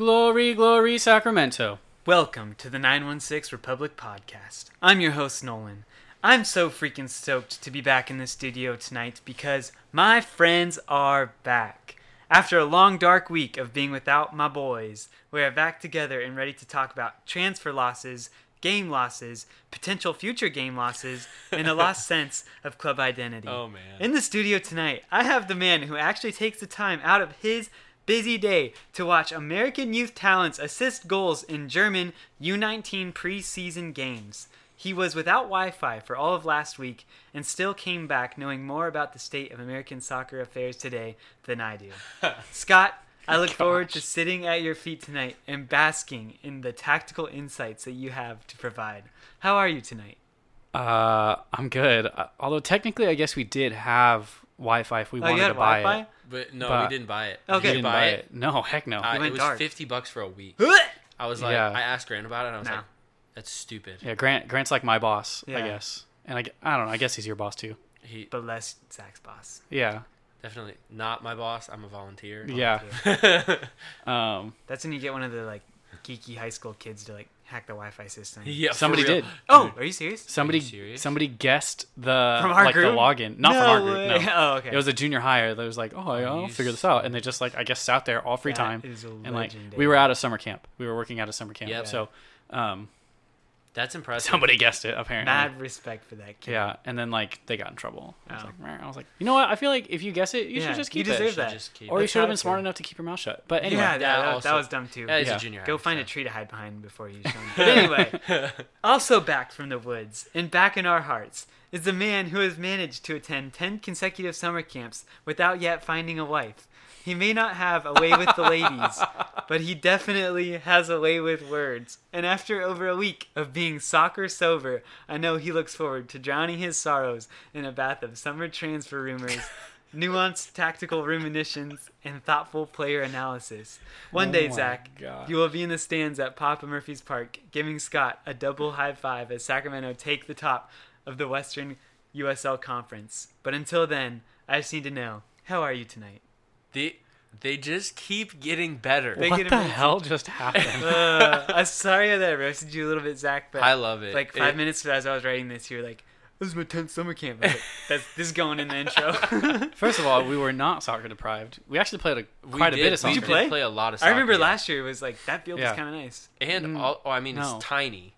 Glory, glory, Sacramento. Welcome to the 916 Republic Podcast. I'm your host, Nolan. I'm so freaking stoked to be back in the studio tonight because my friends are back. After a long, dark week of being without my boys, we are back together and ready to talk about transfer losses, game losses, potential future game losses, and a lost sense of club identity. Oh, man. In the studio tonight, I have the man who actually takes the time out of his busy day to watch American youth talents assist goals in German U19 preseason games. He was without Wi Fi for all of last week and still came back knowing more about the state of American soccer affairs today than I do. Scott, I look forward to sitting at your feet tonight and basking in the tactical insights that you have to provide. How are you tonight? Uh, I'm good. Uh, although technically, I guess we did have Wi-Fi if we Oh, wanted to buy Wi-Fi? it. But no, But- we didn't buy it. Okay. Did We you didn't buy it? No, heck no. Uh, it was dark. fifty bucks for a week. I was like, Yeah. I asked Grant about it, and I was No. like, "That's stupid." yeah, Grant. Grant's like my boss, I guess. And I, I don't know. I guess he's your boss too. He But less Zach's boss. Yeah. definitely not my boss. I'm a volunteer. Yeah. Yeah. Um. That's when you get one of the like geeky high school kids to like hack the Wi-Fi system. yeah, Somebody did. Oh, are you serious? Somebody. serious? Somebody guessed the From our like group? the login. Not No from our group. way. No. Oh, okay. It was a junior hire that was like, oh, I'll you figure this out, and they just like I guess sat there all free That time, is and like we were out of summer camp. We were working out of summer camp. Yep. So, um, That's impressive. somebody guessed it apparently. mad respect for that kid. Yeah, and then like they got in trouble. I was Oh. like, "Meh." I was like, you know what? I feel like if you guess it, you Yeah, should just you keep deserve it. Should that. just keep Or you That's should have how been it smart should. enough to keep your mouth shut. But anyway, yeah, that, that that, that also- was dumb too. Yeah, it's Yeah. a junior high. Go find a so. tree to hide behind before you show me. But anyway, also back from the woods and back in our hearts is the man who has managed to attend 10 consecutive summer camps without yet finding a wife. He may not have a way with the ladies, but he definitely has a way with words. And after over a week of being soccer sober, I know he looks forward to drowning his sorrows in a bath of summer transfer rumors, nuanced tactical ruminations, and thoughtful player analysis. One Oh day, Zach, God. you will be in the stands at Papa Murphy's Park, giving Scott a double high five as Sacramento take the top of the Western USL Conference. But until then, I just need to know how are you tonight? They they just keep getting better. They what get the amazing. hell just happened? Uh, I'm sorry that I roasted you a little bit, Zach, but I love it. like five It- minutes as I was writing this, you were like, "This is my tenth summer camp." Like, That's this is going in the intro. First of all, we were not soccer deprived. We actually played a, we quite a bit of we soccer. Did you play? Play a lot of. I remember yeah. last year it was like that field Yeah. was kind of nice. And Mm, all, oh, I mean, no. it's tiny.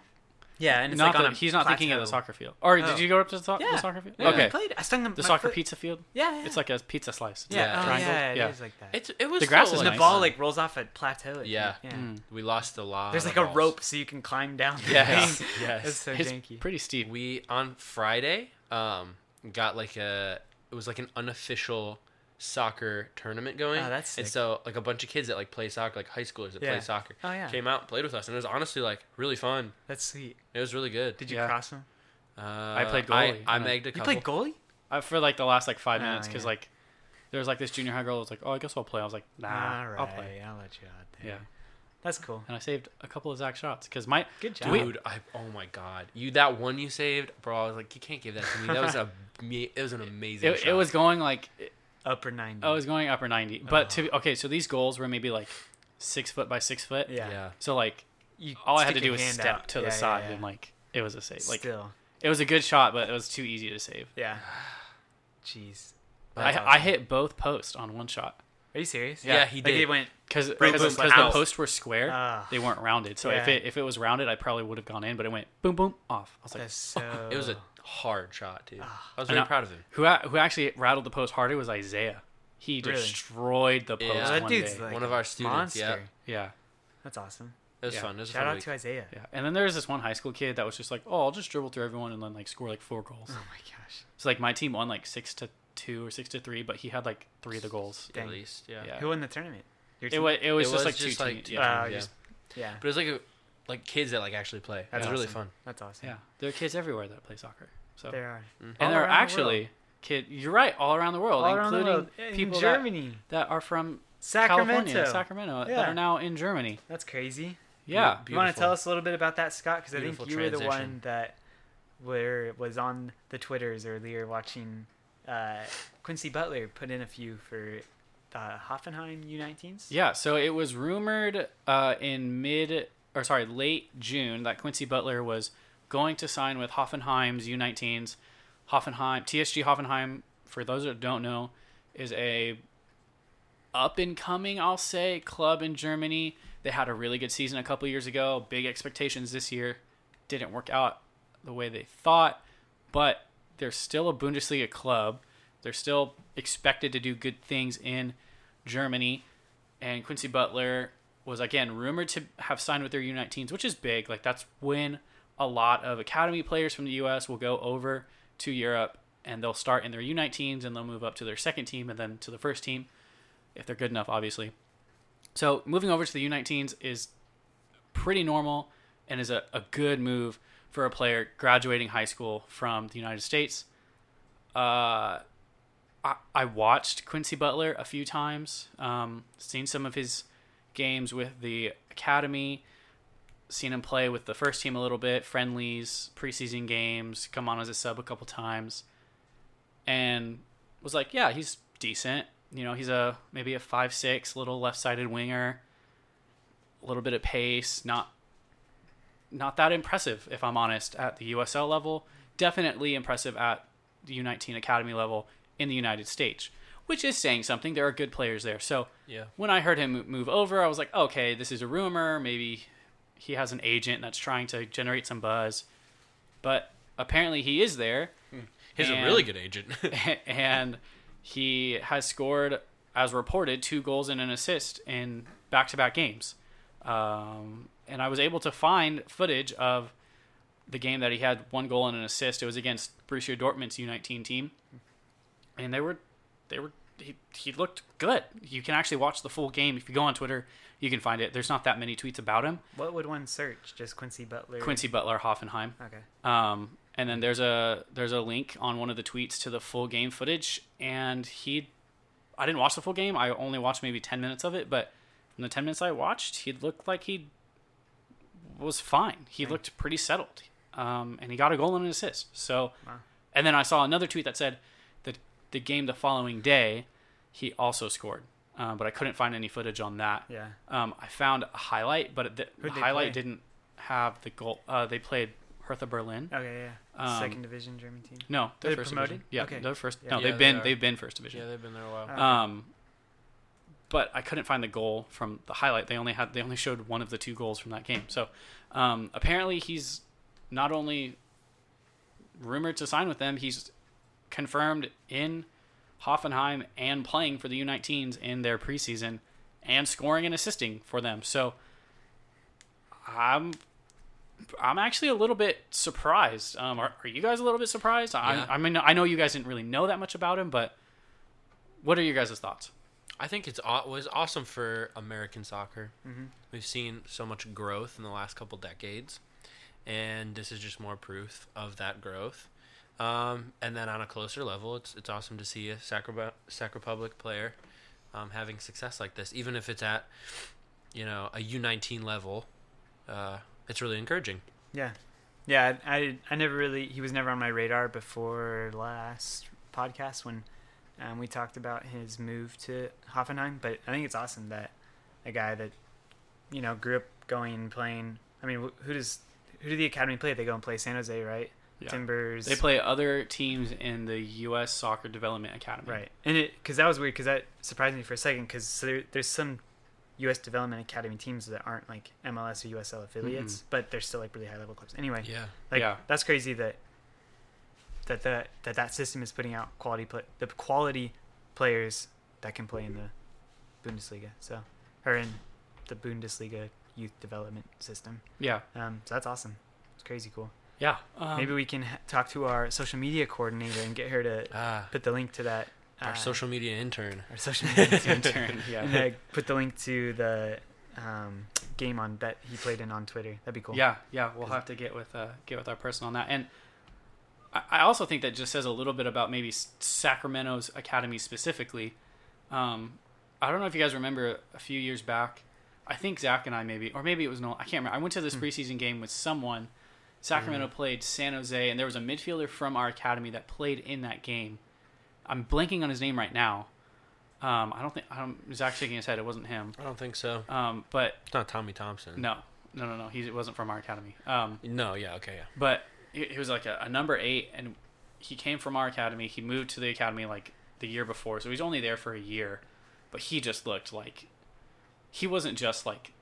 Yeah, and it's Not like on the- a he's not thinking of the soccer field. Or Oh. did you go up to the, so- Yeah. the soccer field? Yeah, I okay. played. I stung them. The soccer foot- pizza field? Yeah, yeah. It's like a pizza slice. It's yeah, like oh, triangle. yeah, it yeah. is like that. It's it was The grass still, is and like, the ball like rolls off a plateau. I Yeah. think. Mm. We lost a lot. There's of like a balls. rope so you can climb down. the Yes, thing. yes. It's so It's janky. pretty steep. We on Friday um got like a it was like an unofficial soccer tournament going. Oh, that's and so like a bunch of kids that like play soccer, like high schoolers that Yeah. play soccer, Oh yeah, came out and played with us, and it was honestly like really fun. that's sweet. It was really good. Did you Yeah. cross them? Uh, I played I, goalie, I and I- megged a You couple. played goalie? Uh, for like the last like five Oh, minutes because yeah. like there was like this junior high girl that was like, oh, I guess I'll play. I was like, nah, All right, I'll play. I'll let you out there. Yeah. that's cool. And I saved a couple of Zach shots because my Good job. Dude, I oh my god, you that one you saved, bro. I was like, you can't give that to me. That was a me. It was an amazing. it, it was going like Upper ninety. I was going upper ninety, but to okay, so these goals were maybe like six foot by six foot. yeah. yeah. So like You all I had to stick do your was hand step out. to Yeah, the yeah, side yeah. and like it was a save. Like Still, it was a good shot, but it was too easy to save. yeah. Jeez. I, That's I hit both posts on one shot Are you serious? Yeah, he Like did. it went. because Boom, because boom, the ow. posts were square. Ah. they weren't rounded. So if Yeah. it if it was rounded, I probably would have gone in, but it went boom boom off. I was like, That's so. It was a hard shot, dude. I was I very know. proud of him. who a- who actually rattled the post harder was Isaiah. He Really? destroyed the post Yeah. that one dude's day. like One of our students, Monster. yeah. yeah, That's awesome. It was Yeah. fun. It was a Shout fun out week. to Isaiah. yeah. And then there was this one high school kid that was just like, oh, I'll just dribble through everyone and then like score like four goals. Oh my gosh. So like my team won like six to two or six to three, but he had like three of the goals. Dang. At least, yeah. Yeah. Who won the tournament? Your It team? was it was It just was like just two like teams. two Yeah. Uh, yeah. just- yeah. But it was like a, like kids that like actually play. That's it really awesome. fun. That's awesome. yeah, there are kids everywhere that play soccer. So There are. Mhm. and All there are around the actually kid. You're right, all around the world, All around the including world. In people that, Germany. that are from Sacramento. California, Sacramento, Yeah. that are now in Germany. That's crazy. Yeah, You want to tell us a little bit about that, Scott? Because I think Beautiful you were the one that were was on the Twitters earlier watching uh, Quincy Butler put in a few for uh, Hoffenheim U19s. Yeah, so it was rumored uh, in mid or sorry, late June that Quincy Butler was going to sign with Hoffenheim's U19s. Hoffenheim, TSG Hoffenheim, for those that don't know, is a up and coming, I'll say, club in Germany. They had a really good season a couple years ago. Big expectations this year. Didn't work out the way they thought, but they're still a Bundesliga club. They're still expected to do good things in Germany. And Quincy Butler was again rumored to have signed with their U19s, which is big. Like that's when a lot of academy players from the US will go over to Europe and they'll start in their U19s and they'll move up to their second team and then to the first team if they're good enough, obviously. So moving over to the U19s is pretty normal and is a, a good move for a player graduating high school from the United States. Uh, I, I watched Quincy Butler a few times, um, seen some of his games with the academy, seen him play with the first team a little bit, friendlies, preseason games, come on as a sub a couple times, and was like, yeah, he's decent. You know, he's a maybe a five six little left sided winger, a little bit of pace, not not that impressive if I'm honest at the USL level. Definitely impressive at the U19 academy level in the United States, which is saying something. There are good players there. So Yeah. when I heard him move over, I was like, okay, this is a rumor. Maybe he has an agent that's trying to generate some buzz. But apparently he is there. He's a really good agent. and he has scored, as reported, two goals and an assist in back-to-back games. Um, and I was able to find footage of the game that he had one goal and an assist. It was against Borussia Dortmund's U19 team, and they were, they were. He, he looked good. You can actually watch the full game if you go on Twitter. You can find it. There's not that many tweets about him. What would one search? Just Quincy Butler. Quincy Butler, Hoffenheim. Okay. Um, and then there's a there's a link on one of the tweets to the full game footage, and he, I didn't watch the full game. I only watched maybe ten minutes of it, but in the ten minutes I watched, he looked like he was fine. He looked pretty settled, um, and he got a goal and an assist. So, Wow. and then I saw another tweet that said that the game the following day, he also scored, uh, but I couldn't find any footage on that. Yeah. Um, I found a highlight, but the, the highlight play? didn't have the goal. Uh, they played Hertha Berlin. Okay. Yeah. Um, Second division German team. No, they're They're first promoted? division. Yeah, Okay. they're first. Yeah. No, Yeah, they've they been are. they've been first division. yeah, they've been there a while. Okay. Um, but I couldn't find the goal from the highlight. They only had they only showed one of the two goals from that game. So um, apparently he's not only rumored to sign with them, he's confirmed in Hoffenheim and playing for the U19s in their preseason and scoring and assisting for them. So I'm I'm actually a little bit surprised. Um, are, are you guys a little bit surprised? Yeah. I, I mean, I know you guys didn't really know that much about him, but what are your guys' thoughts? I think it's aw- was awesome for American soccer. Mhm. We've seen so much growth in the last couple decades, and this is just more proof of that growth. Um, and then on a closer level, it's it's awesome to see a Sac, Republic player um, having success like this, even if it's at you know a U nineteen level. Uh, it's really encouraging. Yeah. Yeah. I, I I never really he was never on my radar before last podcast when um, we talked about his move to Hoffenheim. But I think it's awesome that a guy that you know grew up going and playing. I mean, who does who do the academy play? They go and play San Jose, right? Yeah. Timbers. They play other teams in the U.S. Soccer Development Academy. Right, and it because that was weird because that surprised me for a second because so there, there's some U.S. Development Academy teams that aren't like MLS or USL affiliates, but they're still like really high level clubs. Anyway, Yeah. like Yeah. that's crazy that that that that that system is putting out quality play the quality players that can play in the Bundesliga. So or in the Bundesliga youth development system. Yeah. Um, so that's awesome. It's crazy cool. Yeah. Um, Maybe we can talk to our social media coordinator and get her to Ah, put the link to that. our uh, social media intern. our social media intern. Yeah. and then put the link to the um, game on that he played in on Twitter. That'd be cool. Yeah, yeah, we'll have to get with uh, get with our person on that. And I, I also think that just says a little bit about maybe Sacramento's academy specifically. Um, I don't know if you guys remember a few years back. I think Zach and I maybe, or maybe it was no, I can't remember. I went to this Hmm. preseason game with someone. Sacramento played San Jose, and there was a midfielder from our academy that played in that game. I'm blanking on his name right now. Um, I don't think I'm Zach shaking his head. It wasn't him. I don't think so. Um, but It's not Tommy Thompson. no, no, no, no. He wasn't from our academy. Um, No. Yeah. Okay. Yeah. but he, he was like a, a number eight, and he came from our academy. He moved to the academy like the year before, so he's only there for a year. But he just looked like he wasn't just like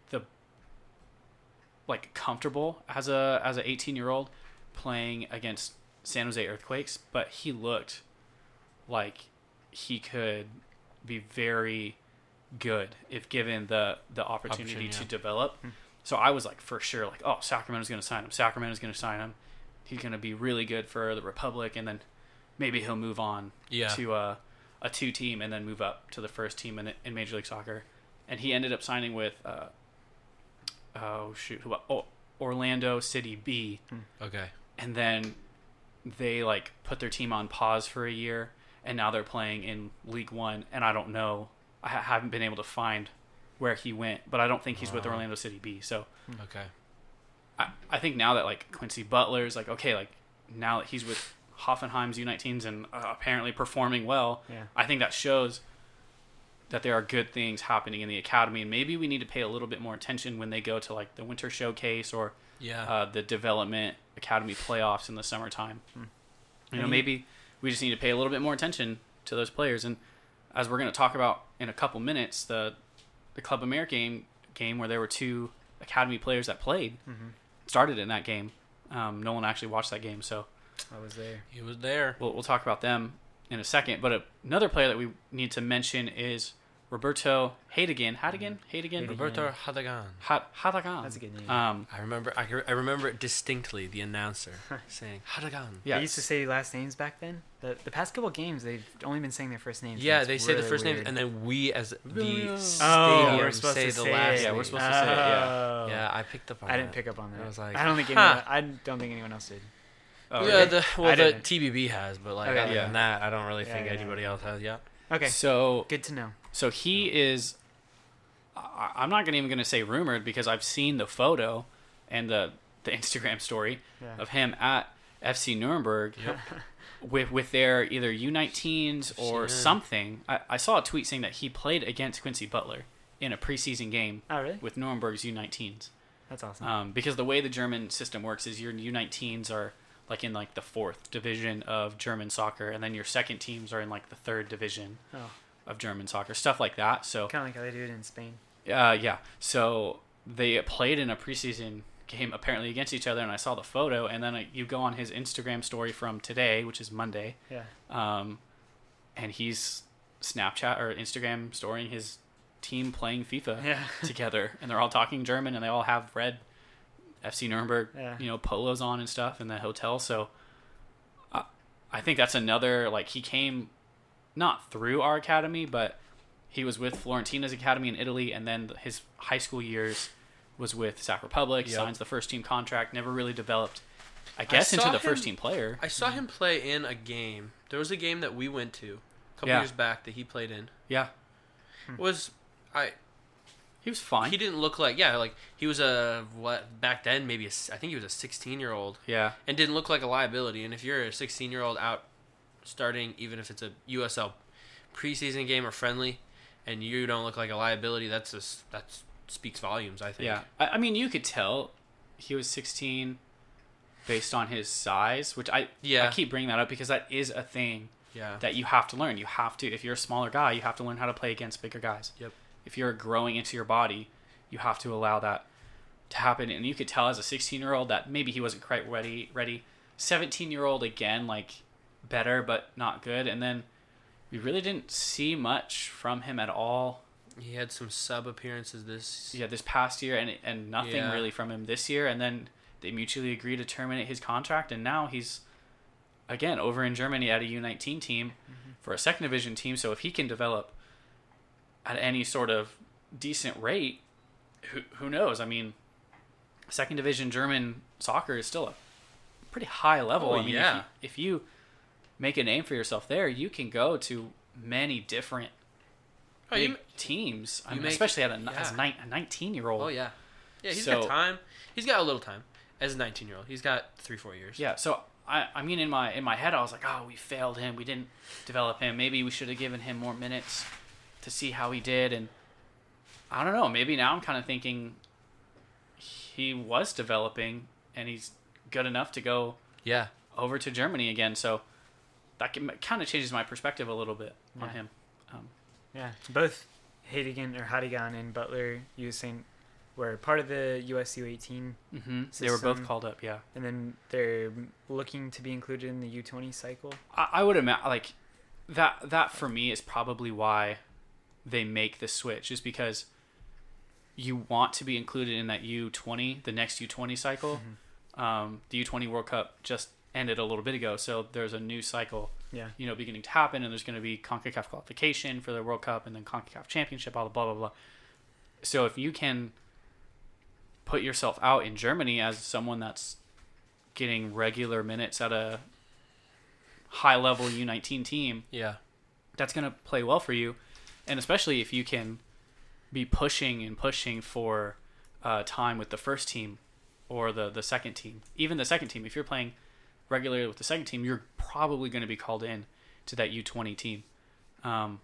like comfortable as a as a 18 year old playing against San Jose Earthquakes, but he looked like he could be very good if given the the opportunity, Opportunity, to yeah. develop. So I was like for sure like oh Sacramento's going to sign him. Sacramento's going to sign him. He's going to be really good for the Republic and then maybe he'll move on Yeah. to a a two team and then move up to the first team in in Major League Soccer. And he ended up signing with uh oh shoot who oh, Orlando City B Okay. and then they like put their team on pause for a year and now they're playing in league one and i don't know i haven't been able to find where he went but i don't think he's with orlando city b so Okay. I, I think now that like quincy butler's like okay like now that he's with hoffenheim's u19s and uh, apparently performing well Yeah. i think that shows that there are good things happening in the academy and maybe we need to pay a little bit more attention when they go to like the winter showcase or Yeah. uh, the development academy playoffs in the summertime. You know, maybe we just need to pay a little bit more attention to those players. And as we're going to talk about in a couple minutes, the the Club America game game where there were two academy players that played Mhm. started in that game. Um, no one actually watched that game, so I was there. he was there. we'll we'll talk about them in a second. But another player that we need to mention is Roberto Hadegan. Hadegan? Hadegan? Hadegan. Roberto Hadagan. Ha- Hadagan. That's a good name. Um, I remember. I, I remember it distinctly. The announcer saying Hadagan. yeah. They used to say last names back then. The the past couple games, they've only been saying their first names. Yeah, they say the really first name, weird. and then we as the Oh, stadium we're supposed say to the say last. it. Yeah, we're name. supposed to say it, yeah. Oh. Yeah, I picked up on. I didn't that. pick up on that. I was like, I don't think huh. anyone. I don't think anyone else did. oh, yeah, really? the well, the. TBB has, but like Okay. other Yeah. than that, I don't really think yeah, anybody yeah. else has. Yeah. Okay, So good to know. So he is. I, I'm not gonna even going to say rumored because I've seen the photo and the the Instagram story Yeah. of him at FC Nuremberg Yep. with with their either U19s or Yeah. something. I, I saw a tweet saying that he played against Quincy Butler in a preseason game Oh really? with Nuremberg's U19s. That's awesome. Um, because the way the German system works is your U19s are like in like the fourth division of German soccer, and then your second teams are in like the third division oh, of German soccer, stuff like that. So kind of like how they do it in Spain. uh, yeah. So they played in a preseason game apparently against each other, and I saw the photo. And then uh, you go on his Instagram story from today, which is Monday, Yeah. um, and he's Snapchat or Instagram storing his team playing FIFA Yeah. together, and they're all talking German, and they all have red FC Nuremberg, Yeah. you know, polos on and stuff in the hotel. So I I think that's another like he came not through our academy, but he was with Fiorentina's academy in Italy, and then his high school years was with Sac Republic. Yep. Signs the first team contract, never really developed. I guess into saw the first team player. I saw mm-hmm. him play in a game. There was a game that we went to a couple Yeah. years back that he played in. Yeah, Was I? he was fine. He didn't look like yeah, like he was a what back then maybe a, I think he was a 16 year old yeah, and didn't look like a liability. And if you're a 16 year old out starting, even if it's a USL preseason game or friendly, and you don't look like a liability, that's just that speaks volumes. I think. yeah. I, I mean, you could tell he was 16 based on his size, which I Yeah. I keep bringing that up because that is a thing Yeah. that you have to learn. You have to, if you're a smaller guy, you have to learn how to play against bigger guys. Yep. If you're growing into your body, you have to allow that to happen. And you could tell as a 16 year old that maybe he wasn't quite ready. Ready. 17 year old again, like better but not good. And then we really didn't see much from him at all. He had some sub appearances this. Yeah, this past year, and and nothing Yeah. really from him this year. And then they mutually agreed to terminate his contract, and now he's again over in Germany at a U19 team mm-hmm. for a second division team. So if he can develop at any sort of decent rate, who who knows? I mean, second division German soccer is still a pretty high level. Oh, I mean, yeah. if, you, if you make a name for yourself there, you can go to many different Oh, big you, teams. I mean, make- especially at a, yeah. a nine- a 19 year old. oh yeah, yeah. He's So- got time. He's got a little time as a 19 year old. He's got three four years. Yeah, so I, I mean, in my in my head, I was like, oh, we failed him. We didn't develop him. Maybe we should have given him more minutes. to see how he did, and I don't know. Maybe now I'm kind of thinking he was developing, and he's good enough to go Yeah. over to Germany again. So that kind of changes my perspective a little bit on him. Um, Yeah, both Hadigan or Hadigan and Butler, you were saying, were part of the US U18, hmm They were both called up. Yeah, and then they're looking to be included in the U20 cycle. I, I would imagine like that. That for me is probably why they make the switch, is because you want to be included in that U20, the next U20 cycle. Um, the U20 World Cup just ended a little bit ago, so there's a new cycle, Yeah, you know, beginning to happen, and there's going to be Concacaf qualification for the World Cup, and then Concacaf Championship, all the blah blah blah. So if you can put yourself out in Germany as someone that's getting regular minutes at a high level U19 team, Yeah. that's going to play well for you. And especially if you can be pushing and pushing for uh, time with the first team or the, the second team. Even the second team, if you're playing regularly with the second team, you're probably going to be called in to that U20 team. Um,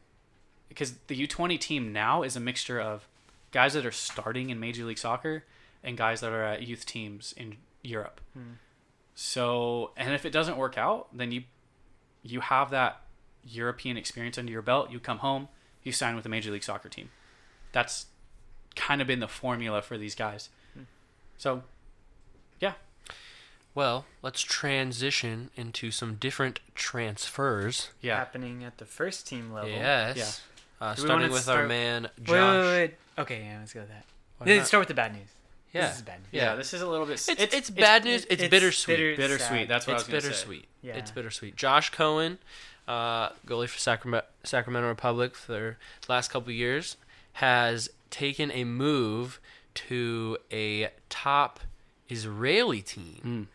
because the U20 team now is a mixture of guys that are starting in Major League Soccer and guys that are at youth teams in Europe. Hmm. So, and if it doesn't work out, then you you have that European experience under your belt. You come home, you sign with a Major League Soccer team. That's kind of been the formula for these guys. Hmm. So, yeah, Well, let's transition into some different transfers. yeah. happening at the first team level. Yes. Uh, Do we starting wanna with our start- man Josh. Wait, wait, wait, wait. Okay, yeah, let's go with that. Why Let's not? start with the bad news. Yeah. This is bad news. Yeah, Yeah. this is a little bit. It's, it's, bad news. It's, it's bittersweet. bitter- bittersweet. sad. That's what it's I was going to say. bittersweet. Yeah. It's bittersweet. Josh Cohen, uh, goalie for Sacramento, Sacramento Republic for the last couple of years, has taken a move to a top Israeli team Mm.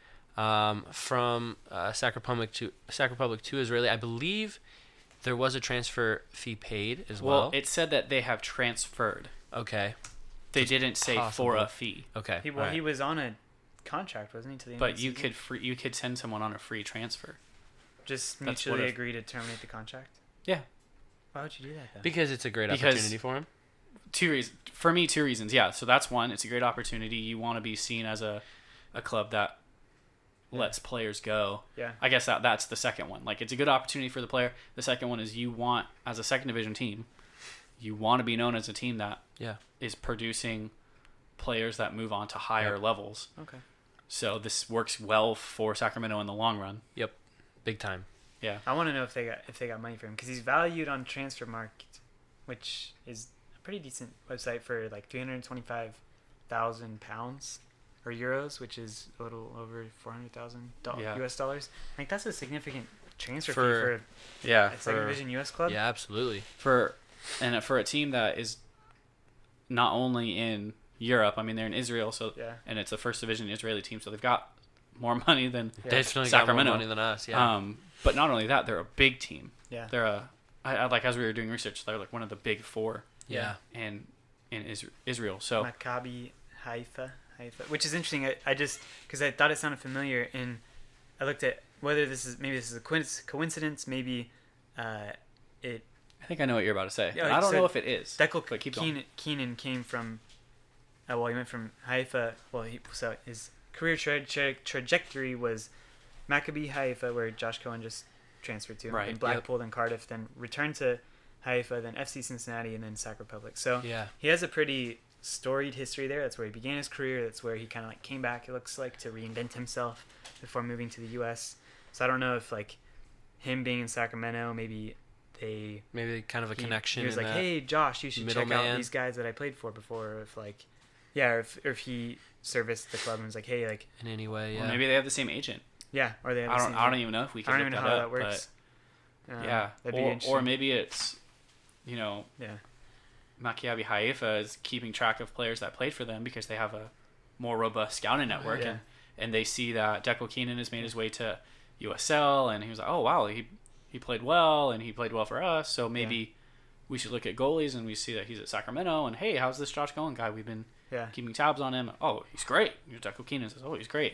Um, from uh, Sac Republic to Sac Republic to Israeli. I believe there was a transfer fee paid as well. Well, it said that they have transferred. okay. They didn't say for a fee, Okay. He, well, alright. he was on a contract, wasn't he? To the end but you season? could free, you could send someone on a free transfer. just mutually agree to terminate the contract. Yeah, Why would you do that though? because it's a great Because- opportunity for him. two reasons. For me, two reasons. Yeah, so that's one. It's a great opportunity. You want to be seen as a, a club that lets players go. yeah, I guess that that's the second one. Like it's a good opportunity for the player. The second one is you want as a second division team, you want to be known as a team that Yeah. is producing players that move on to higher Yep. levels. okay. So this works well for Sacramento in the long run. Yep. Big time. Yeah. I want to know if they got if they got money for him because he's valued on Transfermarkt, which is a pretty decent website for like three hundred twenty five thousand pounds or euros, which is a little over four hundred thousand Yeah. U.S. dollars. I think that's a significant transfer For- fee Yeah. for a second division U.S. club. Yeah, absolutely. for and for a team that is not only in Europe, I mean they're in Israel, so Yeah. and it's a first division Israeli team, so they've got more money than Yeah. Definitely got Sacramento. more money than us. Yeah. um but not only that, they're a big team. Yeah. They're a I, I like as we were doing research, they're like one of the big 4 yeah. in in Israel. So Maccabi Haifa, Haifa, which is interesting. I, I just because I thought it sounded familiar, and I looked at whether this is maybe this is a coincidence, maybe uh, it I think I know what you're about to say. I don't so know if it is. Dekel but keep going. Keinan, Keinan came from. Uh, well, he went from Haifa. Well, he, so his career tra- tra- trajectory was Maccabi Haifa, where Josh Cohen just transferred to, Right, yep. Blackpool, then Cardiff, then returned to Haifa, then FC Cincinnati, and then Sac Republic. So Yeah. he has a pretty storied history there. That's where he began his career. That's where he kind of like came back. It looks like to reinvent himself before moving to the U.S. So I don't know if like him being in Sacramento, maybe they Maybe kind of a he- connection. He was like, "Hey, Josh, you should check out these guys that I played for before." If like, yeah, or if, or if he serviced the club and was like, "Hey, like, in any way. Or Yeah. maybe they have the same agent. yeah," or they have I the don't. same I don't even know if we can. I don't look even know that how up, that works. But Um, yeah, that'd be or, or maybe it's, you know, yeah, Maccabi Haifa is keeping track of players that played for them because they have a more robust scouting network, Yeah. and, and they see that Dekel Keinan has made his way to USL, and he was like, oh wow, he he played well, and he played well for us, so maybe we should look at goalies, and we see that he's at Sacramento, and hey, how's this Josh Cohen guy? We've been yeah, keeping tabs on him. Oh, he's great. Dekel Keinan says, oh, he's great.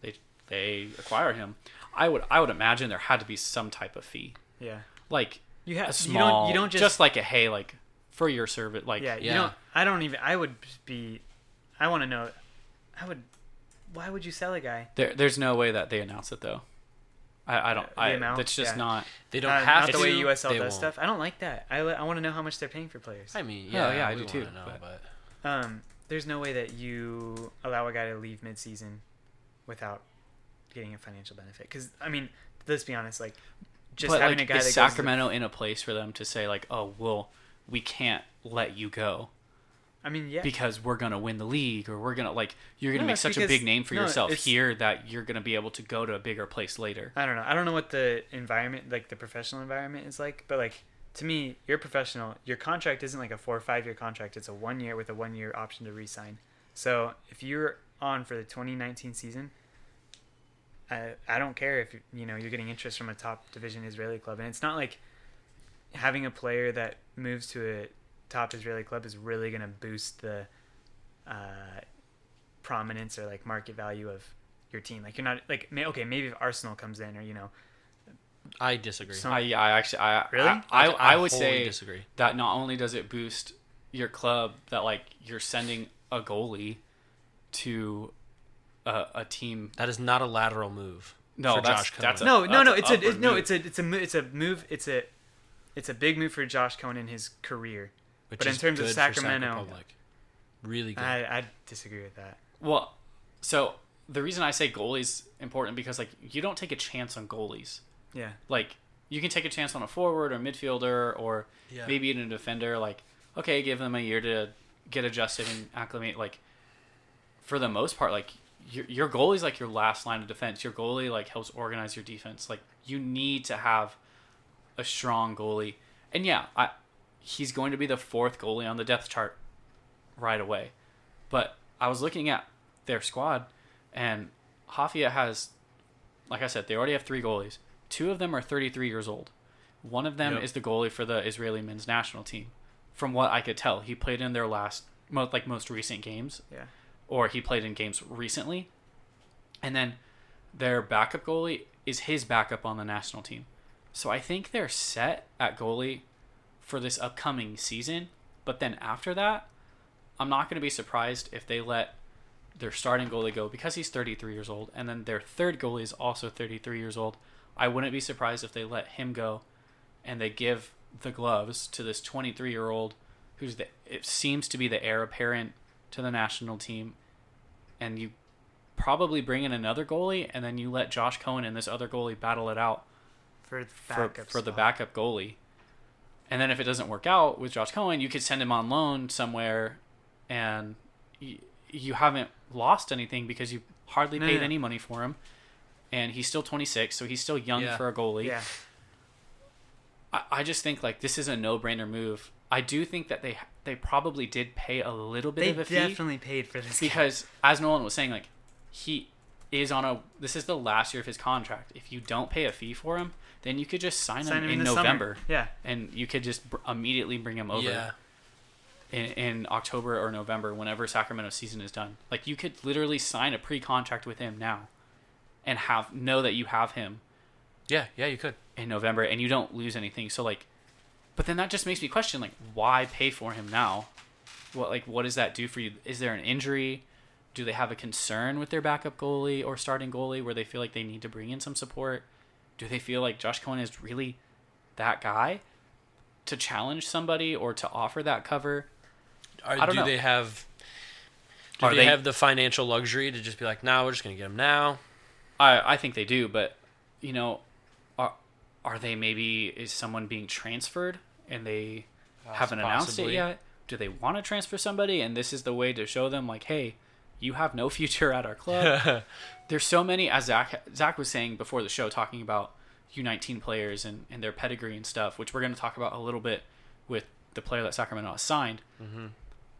They they acquire him. I would I would imagine there had to be some type of fee yeah, like You have a you small, don't you don't just, just like a hey, like for your service, like yeah, you Yeah. don't. I don't even. I would be. I want to know. I would. Why would you sell a guy? there, there's no way that they announce it though. I, I don't. The I amount? that's just Yeah. not. They don't Uh, have not to. the way USL they does won't. stuff. I don't like that. I, I want to know how much they're paying for players. I mean, Oh, yeah, yeah, I do too, Know, but- but Um, there's no way that you allow a guy to leave mid-season without getting a financial benefit. Because I mean, let's be honest. Like, just but having like, a guy is that goes to the- Sacramento in a place for them to say like, oh, well, we can't let you go I mean, yeah. because we're gonna win the league or we're gonna like you're gonna No, make such a big name for no, yourself here that you're gonna be able to go to a bigger place later. I don't know. I don't know what the environment, like the professional environment, is like. But like to me, you're professional. Your contract isn't like a four or five year contract. It's a one year with a one year option to re-sign. So if you're on for the 2019 season, I I don't care if you know you're getting interest from a top division Israeli club, and it's not like having a player that moves to a top Israeli club is really going to boost the uh, prominence or like market value of your team. Like you're not like may, okay, maybe if Arsenal comes in or you know I disagree. Some- I, I actually, I Really? I, I, I would wholly say disagree. that not only does it boost your club, that like you're sending a goalie to a, a team. That is not a lateral move. No, for that's- Josh that's a- no no no it's a upward it, no it's a it's a it's a move it's a it's a big move for Josh Cohen in his career. which but in terms of good for Sacramento- Sac really good. I I disagree with that. Well, so the reason I say goalie's important because like you don't take a chance on goalies. Yeah. Like you can take a chance on a forward or midfielder or Yeah. maybe even a defender. Like okay, give them a year to get adjusted and acclimate. Like for the most part, like your your goalie's like your last line of defense. Your goalie like helps organize your defense. Like you need to have a strong goalie. And yeah, I he's going to be the fourth goalie on the depth chart right away. But I was looking at their squad, and Haifa has, like I said, they already have three goalies. Two of them are 33 years old. One of them Yep. is the goalie for the Israeli men's national team. From what I could tell, he played in their last, mo- like most recent games, Yeah. or he played in games recently. And then their backup goalie is his backup on the national team. So I think they're set at goalie for this upcoming season. But then after that, I'm not going to be surprised if they let their starting goalie go because he's 33 years old, and then their third goalie is also 33 years old. I wouldn't be surprised if they let him go, and they give the gloves to this 23 year old, who's the it seems to be the heir apparent to the national team, and you probably bring in another goalie, and then you let Josh Cohen and this other goalie battle it out For the backup for the backup goalie. And then if it doesn't work out with Josh Cohen, you could send him on loan somewhere, and you, you haven't lost anything because you hardly No, paid no. any money for him, and he's still 26, so he's still young Yeah. for a goalie. Yeah. I, I just think like this is a no-brainer move. I do think that they they probably did pay a little bit They of a fee definitely paid for this. guy. because as Nolan was saying, like he is on a this is the last year of his contract. If you don't pay a fee for him, then you could just sign, Sign him, him in, the summer. November, Yeah. and you could just br- immediately bring him over Yeah. in, in October or November, whenever Sacramento season is done. Like you could literally sign a pre-contract with him now, and have know that you have him Yeah, yeah, you could. in November, and you don't lose anything. So like, but then that just makes me question like, why pay for him now? What like what does that do for you? Is there an injury? Do they have a concern with their backup goalie or starting goalie where they feel like they need to bring in some support? Do they feel like Josh Cohen is really that guy to challenge somebody or to offer that cover? Are, I don't do know. they have? Do Are they, they- have the financial luxury to just be like, "Nah, we're just gonna get him now"? I I think they do, but you know, are are they maybe is someone being transferred and they haven't announced it yet? Do they want to transfer somebody and this is the way to show them like, hey, you have no future at our club? There's so many as Zach Zach was saying before the show talking about U19 players and, and their pedigree and stuff, which we're going to talk about a little bit with the player that Sacramento has signed. Mm-hmm.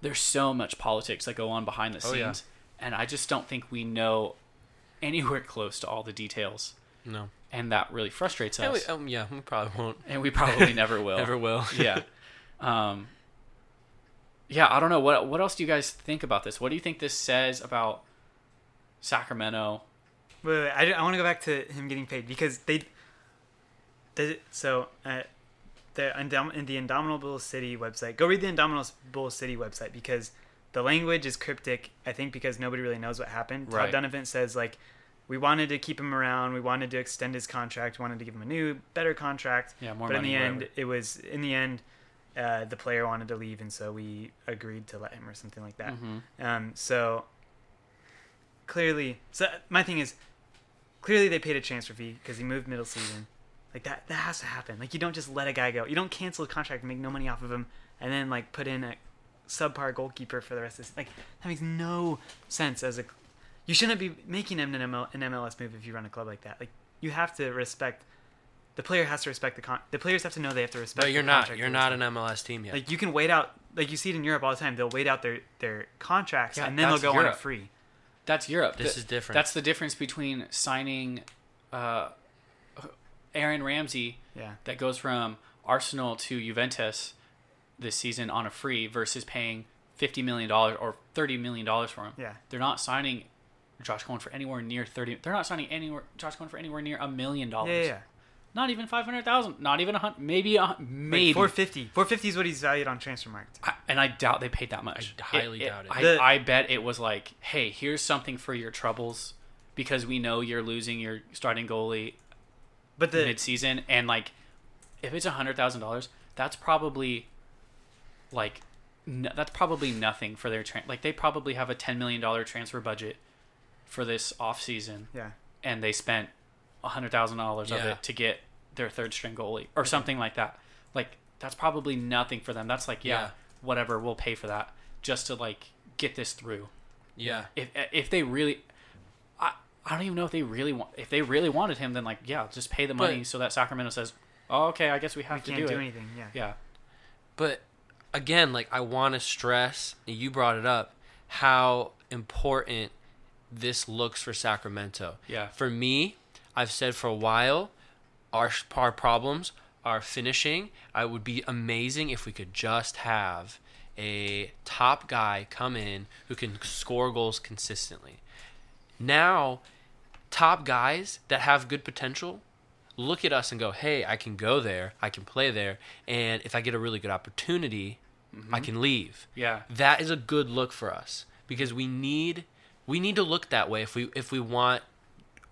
There's so much politics that go on behind the Oh, yeah. scenes, and I just don't think we know anywhere close to all the details no. and that really frustrates Yeah, we, us. um, yeah, we probably won't. and we probably never will. Never will. yeah. Um, yeah, I don't know. What what else do you guys think about this? What do you think this says about Sacramento? Wait, wait, I, want to go back to him getting paid because they. It, so, uh, the in the Indomitable City website. Go read the Indomitable City website because the language is cryptic. I think because nobody really knows what happened. Todd Right. Dunivant says like, we wanted to keep him around. We wanted to extend his contract. Wanted to give him a new, better contract. Yeah, more but money. in the whatever. end, it was in the end, uh, the player wanted to leave, and so we agreed to let him or something like that. Mhm. Um, so clearly, so my thing is, clearly they paid a transfer fee because he moved middle season. Like that, that has to happen. Like you don't just let a guy go. You don't cancel a contract and make no money off of him, and then like put in a subpar goalkeeper for the rest of this. Like that makes no sense. As a, you shouldn't be making him an, ML, an MLS move if you run a club like that. Like you have to respect. The player has to respect the con. The players have to know they have to respect. But you're the not. contract You're not an MLS team yet. Like you can wait out, like you see it in Europe all the time. They'll wait out their their contracts Yeah, and then they'll that's go on Europe. it free. That's Europe. this Th- is different. That's the difference between signing uh, Aaron Ramsey Yeah, that goes from Arsenal to Juventus this season on a free versus paying fifty million dollars or thirty million dollars for him. yeah, They're not signing Josh Cohen for anywhere near thirty. They're not signing anywhere Josh Cohen for anywhere near a million dollars. yeah. yeah. Not even five hundred thousand. Not even a hundred. Maybe a maybe. Like 450. 450 is what he's valued on Transfermarkt. I, and I doubt they paid that much. I highly It- it- doubt it. I, The- I bet it was like, hey, here's something for your troubles because we know you're losing your starting goalie But the mid-season, and like, if it's a hundred thousand dollars, that's probably like, n- that's probably nothing for their tra- like they probably have a ten million dollar transfer budget for this off season, yeah, and they spent a hundred thousand dollars of Yeah. it to get their third string goalie or mm-hmm. something like that. Like that's probably nothing for them. That's like yeah, Yeah. whatever, we'll pay for that just to like get this through. yeah. If if they really, I I don't even know if they really want if they really wanted him, then like yeah, just pay the money But- so that Sacramento says, oh okay, I guess we we have to can't do, do, it. anything. Yeah, Yeah, But again, like I want to stress, you brought it up, how important this looks for Sacramento. yeah, For me, I've said for a while, our our problems are finishing. I would be amazing if we could just have a top guy come in who can score goals consistently. Now, top guys that have good potential look at us and go, "Hey, I can go there. I can play there, and if I get a really good opportunity, I mm-hmm. can leave." yeah, that is a good look for us because we need we need to look that way if we if we want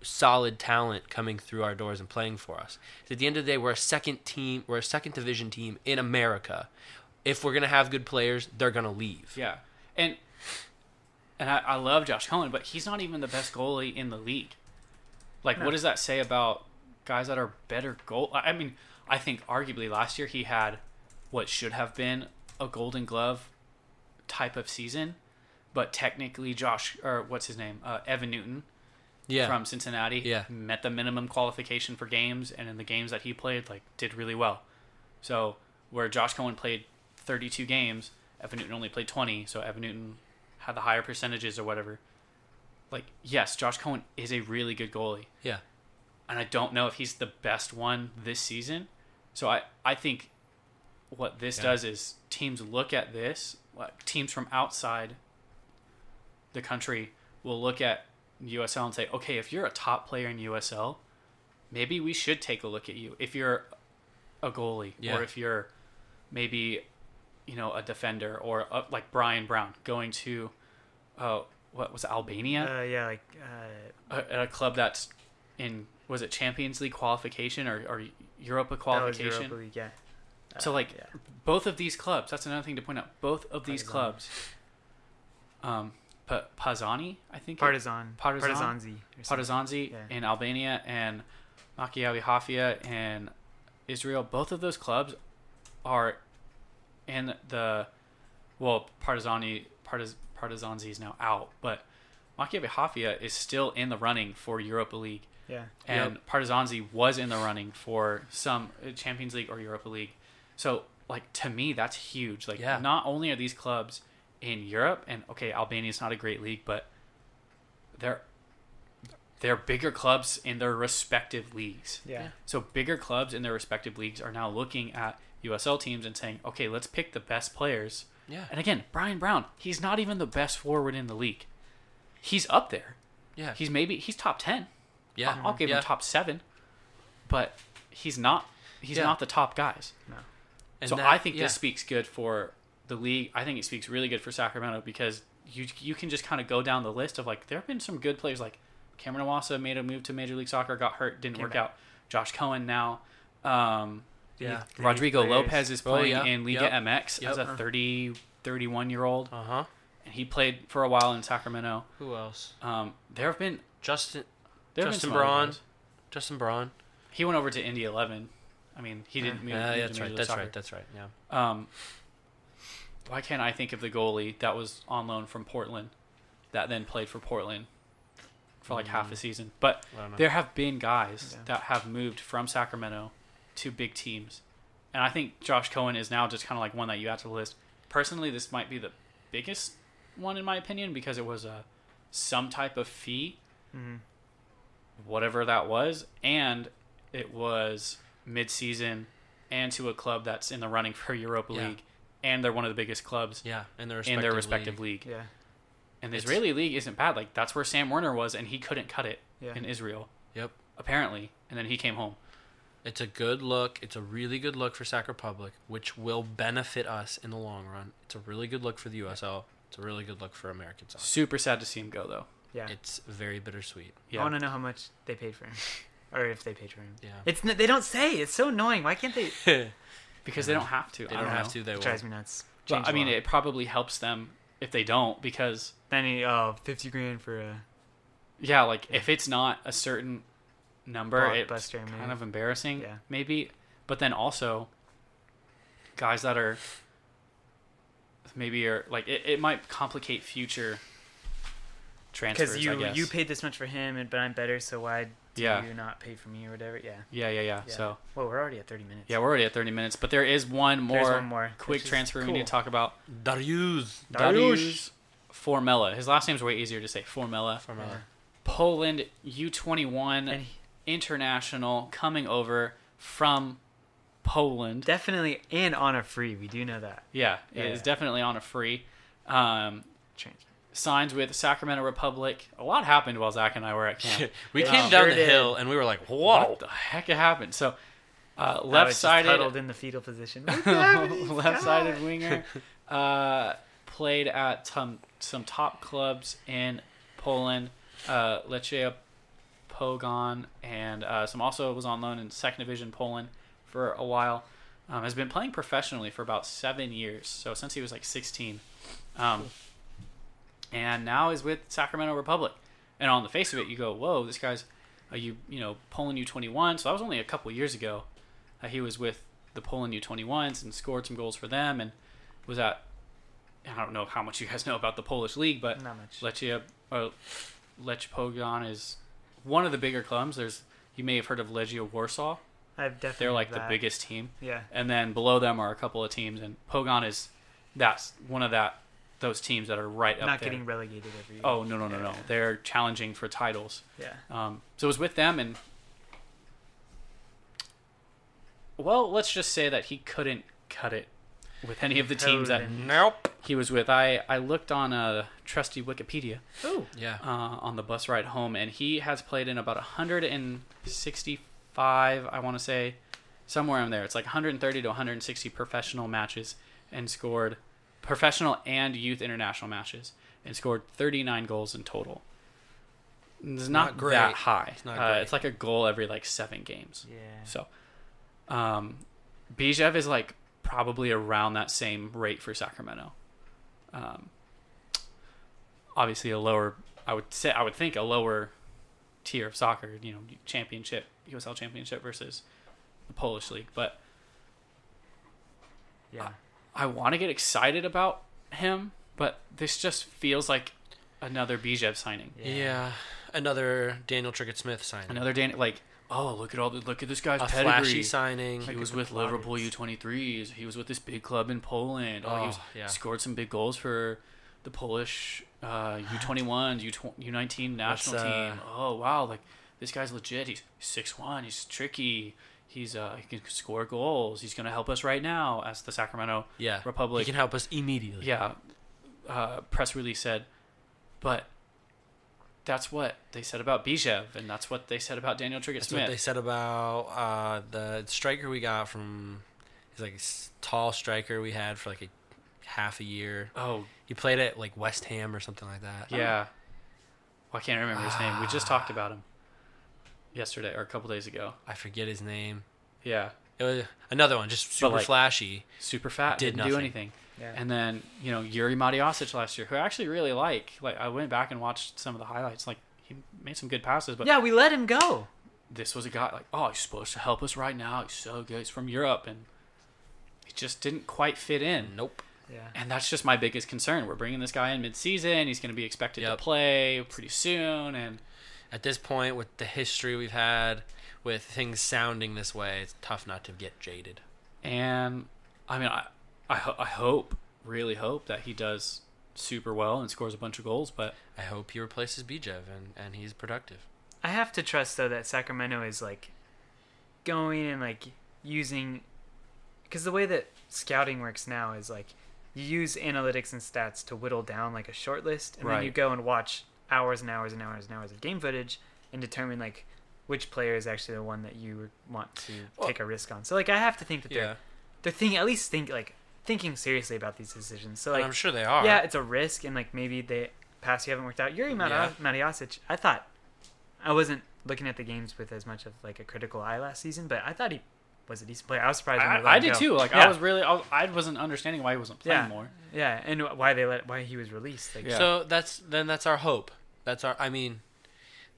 solid talent coming through our doors and playing for us. At the end of the day, we're a second team, we're a second division team in America. If we're gonna have good players, they're gonna leave. yeah, and and I, I love Josh Cohen, but he's not even the best goalie in the league. Like, No. what does that say about guys that are better goal? I I mean, I think arguably last year he had what should have been a Golden Glove type of season, but technically Josh or what's his name, uh, Evan Newton Yeah, from Cincinnati, Yeah. met the minimum qualification for games, and in the games that he played, like did really well. So where Josh Cohen played 32 games, Evan Newton only played 20, so Evan Newton had the higher percentages or whatever. Like yes, Josh Cohen is a really good goalie, yeah, and I don't know if he's the best one this season. So I I think what this Yeah. does is teams look at this, like teams from outside the country will look at USL and say, okay, if you're a top player in USL, maybe we should take a look at you. If you're a goalie, Yeah. or if you're maybe, you know, a defender, or uh like Brian Brown going to, uh, what was it, Albania, uh, yeah, like uh, a, at a club that's in was it Champions League qualification or, or Europa that was qualification? Europa League, yeah. So Uh, like yeah. both of these clubs, that's another thing to point out. Both of these clubs, um, Pa- Pazani, I think, it- Partizan, Partizan? Partizanzi. Partizanzi Yeah. in Albania and Maccabi Haifa in Israel. Both of those clubs are in the well, Partizani Partiz, Partizanzi is now out, but Maccabi Haifa is still in the running for Europa League, Yeah, and Partizanzi was in the running for some uh, Champions League or Europa League. So, like to me, that's huge. Like, Yeah. not only are these clubs in Europe, and okay, Albania's not a great league, but they're they're bigger clubs in their respective leagues. yeah, So bigger clubs in their respective leagues are now looking at USL teams and saying, okay, let's pick the best players. yeah, And again, Brian Brown, he's not even the best forward in the league. He's up there. yeah, He's maybe he's top ten. yeah. I'll, I'll give yeah. him top seven, but he's not he's Yeah. not the top guys. And so that- I think yeah. this speaks good for the league. I think it speaks really good for Sacramento because you you can just kind of go down the list of like there have been some good players like Cameron Iwasa made a move to Major League Soccer, got hurt, didn't Came work back. out. Josh Cohen now. Um, Yeah. Rodrigo. Lopez is Oh, playing yeah. in Liga Yep. MX as a 30, 31 year old, Uh huh. and he played for a while in Sacramento. Who else? Um, there have been Justin there Justin been Braun. guys. Justin Braun. He went over to Indy 11. I mean, he didn't move. Yeah, move to that's right. That's Soccer. right. That's right. Yeah. Um, why can't I think of the goalie that was on loan from Portland, that then played for Portland for like half a season? But I don't know. there have been guys Yeah. that have moved from Sacramento to big teams, and I think Josh Cohen is now just kind of like one that you add to the list. Personally, this might be the biggest one in my opinion because it was a some type of fee, Mhm. whatever that was, and it was mid-season and to a club that's in the running for Europa Yeah. League, and they're one of the biggest clubs Yeah, in their in respective their respective league. league. Yeah. And the It's- Israeli league isn't bad. Like that's where Sam Werner was, and he couldn't cut it Yeah. in Israel Yep. apparently, and then he came home. It's a good look. It's a really good look for Sac Republic, which will benefit us in the long run. It's a really good look for the USL. It's a really good look for American soccer. Super sad to see him go though. Yeah. It's very bittersweet. Yeah. I want to know how much they paid for him, or if they paid for him. Yeah. It's they don't say. It's so annoying. Why can't they? they because they don't have to. I don't don't have know. to. They It will. drives me nuts. But, Change I mean, law. it probably helps them if they don't because then he oh 50 grand for a yeah, like if it's not a certain number, it's Blockbuster kind move. of embarrassing. Yeah. maybe. But then also, guys that are maybe are like it, it might complicate future transfers. because you I guess. you paid this much for him, and but I'm better, so why do Yeah. you not pay for me or whatever? Yeah. Yeah, yeah, yeah. Yeah. So Well, we're already at 30 minutes. yeah, we're already at 30 minutes, but there is one more, There's one more quick which is transfer we need to talk about. Darius. Dariusz Formella. His last name's way easier to say. Formella. From Yeah. Poland U21 he- international coming over from Poland. definitely and on a free. We do know that. Yeah, Yeah, it is yeah. definitely on a free. Um, Change. Signs with Sacramento Republic. A lot happened while Zach and I were at camp. we Yeah. came Sure down the did. hill and we were like, "Whoa!" What the heck happened? So, uh, I was left just huddled sided, in the fetal position. Left sided God. winger, uh, played at some some top clubs in Poland, uh, Lechia Pogon, and uh, some also was on loan in second division Poland for a while. Um, has been playing professionally for about seven years, so since he was like 16, um, and now is with Sacramento Republic. And on the face of it, you go, "Whoa, this guy's a U, you know Poland U21." So that was only a couple years ago. Uh, he was with the Poland U21s and scored some goals for them, and was at I don't know how much you guys know about the Polish league, but Not much. Lechia uh, Lech Pogon is one of the bigger clubs. There's you may have heard of Legia Warsaw. I've definitely. They're like the biggest team, Yeah. and then below them are a couple of teams, and Pogon is that's one of that those teams that are right up Not there. getting relegated every year. Oh no no no no! They're challenging for titles. Yeah. Um, so it was with them, and well, let's just say that he couldn't cut it with any of the teams that Nope. he was with. I I looked on a trusty Wikipedia Oh. Yeah. uh, on the bus ride home, and he has played in about 165, I want to say, somewhere in there. It's like 130 to 160 professional matches, and scored professional and youth international matches, and scored 39 goals in total. It's not, Not great. that high. It's not uh, it's like a goal every like seven games. Yeah. So, um, Bijev is like probably around that same rate for Sacramento. Um, obviously, a lower, I would say, I would think a lower tier of soccer. You know, championship, USL championship versus the Polish league. But Yeah. I want to get excited about him, but this just feels like another Bijev signing. Yeah. Another Daniel Trickett Smith signing. Another Dan, like, oh look at all the look at this guy's a pedigree. flashy signing. He Like was the with Liverpool Plaudits. U23s. He was with this big club in Poland. Oh, he Oh, was, yeah. scored some big goals for the Polish uh, U21s, U U19 national uh, team. Oh wow, like this guy's legit. He's six one. He's tricky. He's uh, he can score goals. He's gonna help us right now as the Sacramento yeah. Republic. He can help us immediately. yeah, uh, press release said, but that's what they said about Bijev, and that's what they said about Daniel Trickett That's what they said about uh, the striker we got from. He's like a tall striker we had for like a half a year. Oh He played at like West Ham or something like that. yeah, well, I can't remember his name. We just talked about him yesterday or a couple days ago. I forget his name. Yeah, It was another one, just super like- flashy. super fat, Did didn't do anything. Yeah. And then you know Yuri Matiasic last year, who I actually really like. Like I went back and watched some of the highlights. Like he made some good passes, but yeah, we let him go. this was a guy like, oh, he's supposed to help us right now. He's so good. He's from Europe, and he just didn't quite fit in. Nope. Yeah. And that's just my biggest concern. We're bringing this guy in mid-season. He's going to be expected Yep. to play pretty soon, and At this point, with the history we've had, with things sounding this way, it's tough not to get jaded. and I mean, I I, ho- I hope, really hope that he does super well and scores a bunch of goals. But I hope he replaces Bijev and, and he's productive. I have to trust though that Sacramento is like going and like using because the way that scouting works now is like you use analytics and stats to whittle down like a short list and then you go and watch hours and hours and hours and hours of game footage and determine like which player is actually the one that you want to Well- take a risk on. So like I have to think that Yeah. they're they're thinking at least think like thinking seriously about these decisions. So like I'm sure they are. yeah, it's a risk, and like maybe the past you haven't worked out. Yuri Mati- Yeah. Matiasic, I thought I wasn't looking at the games with as much of like a critical eye last season, but I thought he was a decent player. I was surprised. I, let I did go. too. Like Yeah. I was really, I, was, I wasn't understanding why he wasn't playing Yeah. more. yeah, and why they let why he was released. Like, Yeah. So that's then that's our hope. That's our. I mean,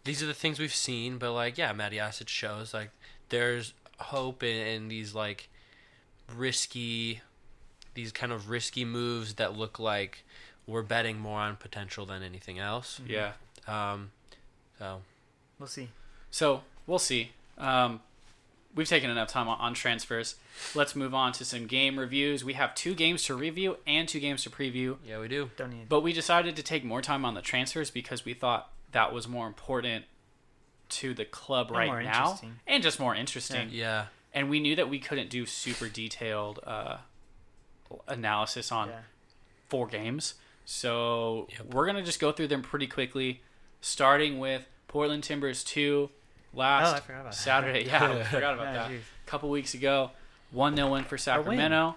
these are the things we've seen, but like, yeah, Matiasic shows like there's hope in, in these like risky, these kind of risky moves that look like we're betting more on potential than anything else. Yeah. Um, so we'll see. So we'll see. Um, we've taken enough time on, on transfers. Let's move on to some game reviews. We have two games to review and two games to preview. yeah, we do. Don't need. But we decided to take more time on the transfers because we thought that was more important to the club And right now and just more interesting. Yeah, And we knew that we couldn't do super detailed uh, analysis on yeah. four games. So Yep. we're going to just go through them pretty quickly, starting with Portland Timbers 2 Oh, last I forgot about that. Saturday. Yeah, I forgot about that. geez. A couple weeks ago, 1 0 win for. Sacramento.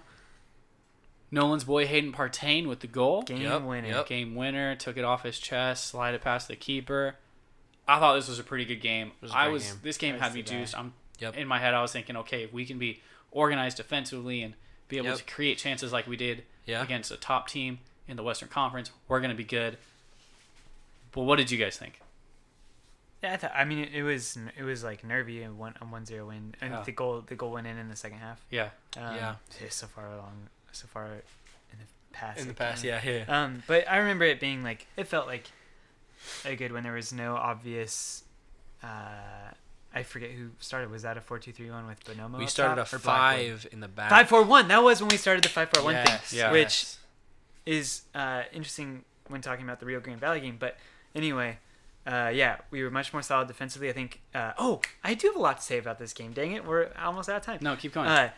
Nolan's boy Hayden Partain with the goal. Game Yep, winner. yep. Game winner, took it off his chest, slide it past the keeper. I thought this was a pretty good game. was I was game. this game had me juiced. I'm Yep. in my head I was thinking, okay, if we can be organized defensively and be able to create chances like we did Yeah. against a top team in the Western Conference, we're gonna be good. But what did you guys think? Yeah, I thought. I mean, it, was it was like nervy and one a one zero win, and Yeah. the goal the goal went in in the second half. Yeah. Um, Yeah. So far along, so far in the past. in the past, yeah, yeah. Um, but I remember it being like it felt like a good when there was no obvious. Uh, I forget who started. Was that a four two three one with Bonomo? we started a top, Blackwood? five in the back. Five four one. That was when we started the five four one Yes, thing, Yeah. which is uh, interesting when talking about the Rio Grande Valley game. But anyway, uh, yeah, we were much more solid defensively. I think. Uh, oh, I do have a lot to say about this game. Dang it, we're almost out of time. No, keep going. Uh,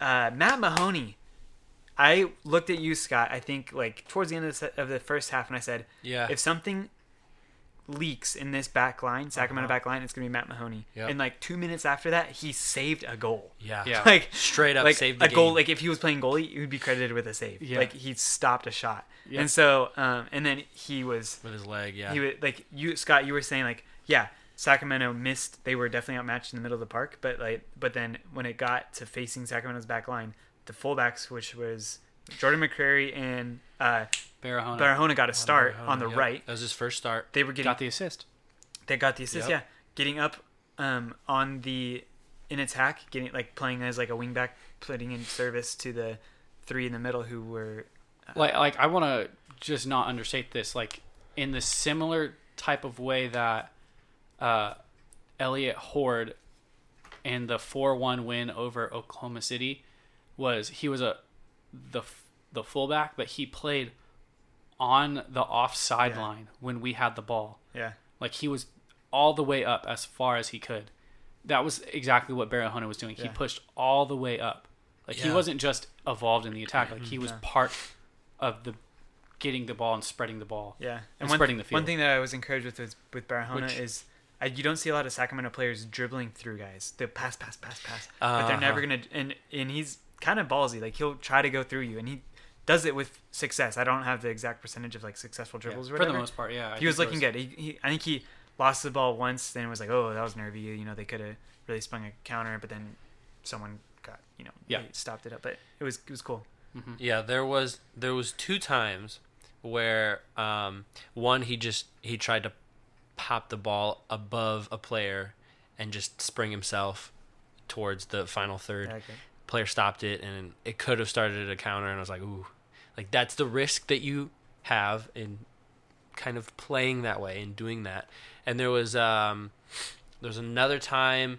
uh, Matt Mahoney. I looked at you, Scott. I think like towards the end of the, of the first half, and I said, yeah. if something leaks in this back line, Sacramento Uh-huh. back line, it's gonna be Matt Mahoney. Yep. And like two minutes after that, he saved a goal. yeah. Yeah. Like Straight up like saved the a goal. Like if he was playing goalie, he would be credited with a save. Yeah. Like he stopped a shot. Yeah. And so, um, and then he was with his leg, yeah. he would like you Scott. You were saying like yeah, Sacramento missed. They were definitely outmatched in the middle of the park, but like but then when it got to facing Sacramento's back line, the fullbacks, which was Jordan McCrary and uh, Barahona Barahona, got a start on the Yep. right. That was his first start. They were getting got the assist. they got the assist, Yep. yeah. Getting up um, on the in attack, getting like playing as like a wingback, putting in service to the three in the middle who were like like I want to just not understate this like in the similar type of way that uh Elliot Horde in the 4-1 win over Oklahoma City was he was a the the fullback but he played on the off sideline when we had the ball yeah like he was all the way up as far as he could that was exactly what Barahona was doing he Yeah. pushed pushed all the way up like he wasn't just evolved in the attack like he was Yeah. part of the getting the ball and spreading the ball. Yeah, And one, spreading the field. One thing that I was encouraged with with, with Barahona Which- is I, you don't see a lot of Sacramento players dribbling through guys. They pass, pass, pass, pass, but they're never Uh-huh. gonna. And and he's kind of ballsy. Like he'll try to go through you, and he does it with success. I don't have the exact percentage of like successful Yeah, dribbles or for the most part, yeah. I he was looking there good. He, he, I think he lost the ball once, then it was like, oh, that was nervy. You know, they could have really sprung a counter, but then someone got, you know, Yeah. stopped it up. But it was it was cool. Mhm. Yeah, there was there was two times where um, one he just he tried to pop the ball above a player and just spring himself towards the final third. Okay. Player stopped it and it could have started a counter and I was like, ooh, like that's the risk that you have in kind of playing that way and doing that. And there was um, there was another time.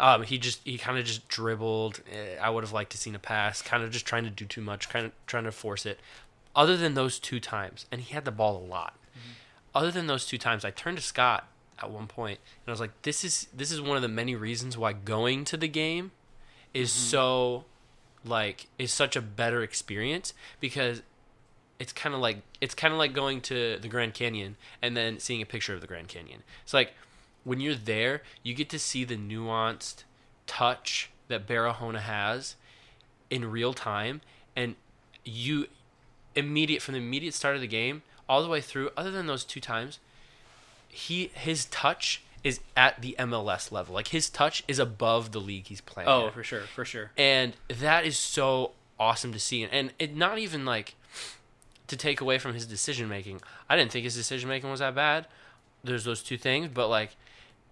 Um, he just he kind of just dribbled. Eh, I would have liked to seen a pass. Kind of just trying to do too much. Kind of trying to force it. Other than those two times, and he had the ball a lot. Other than those two times, I turned to Scott at one point and I was like, "This is this is one of the many reasons why going to the game is so like is such a better experience because it's kind of like it's kind of like going to the Grand Canyon and then seeing a picture of the Grand Canyon. It's like when you're there, you get to see the nuanced touch that Barahona has in real time, and you immediate from the immediate start of the game all the way through. Other than those two times, he his touch is at the MLS level. Like his touch is above the league he's playing. Oh, at for sure, for sure. and that is so awesome to see and it not even like to take away from his decision making i didn't think his decision making was that bad there's those two things but like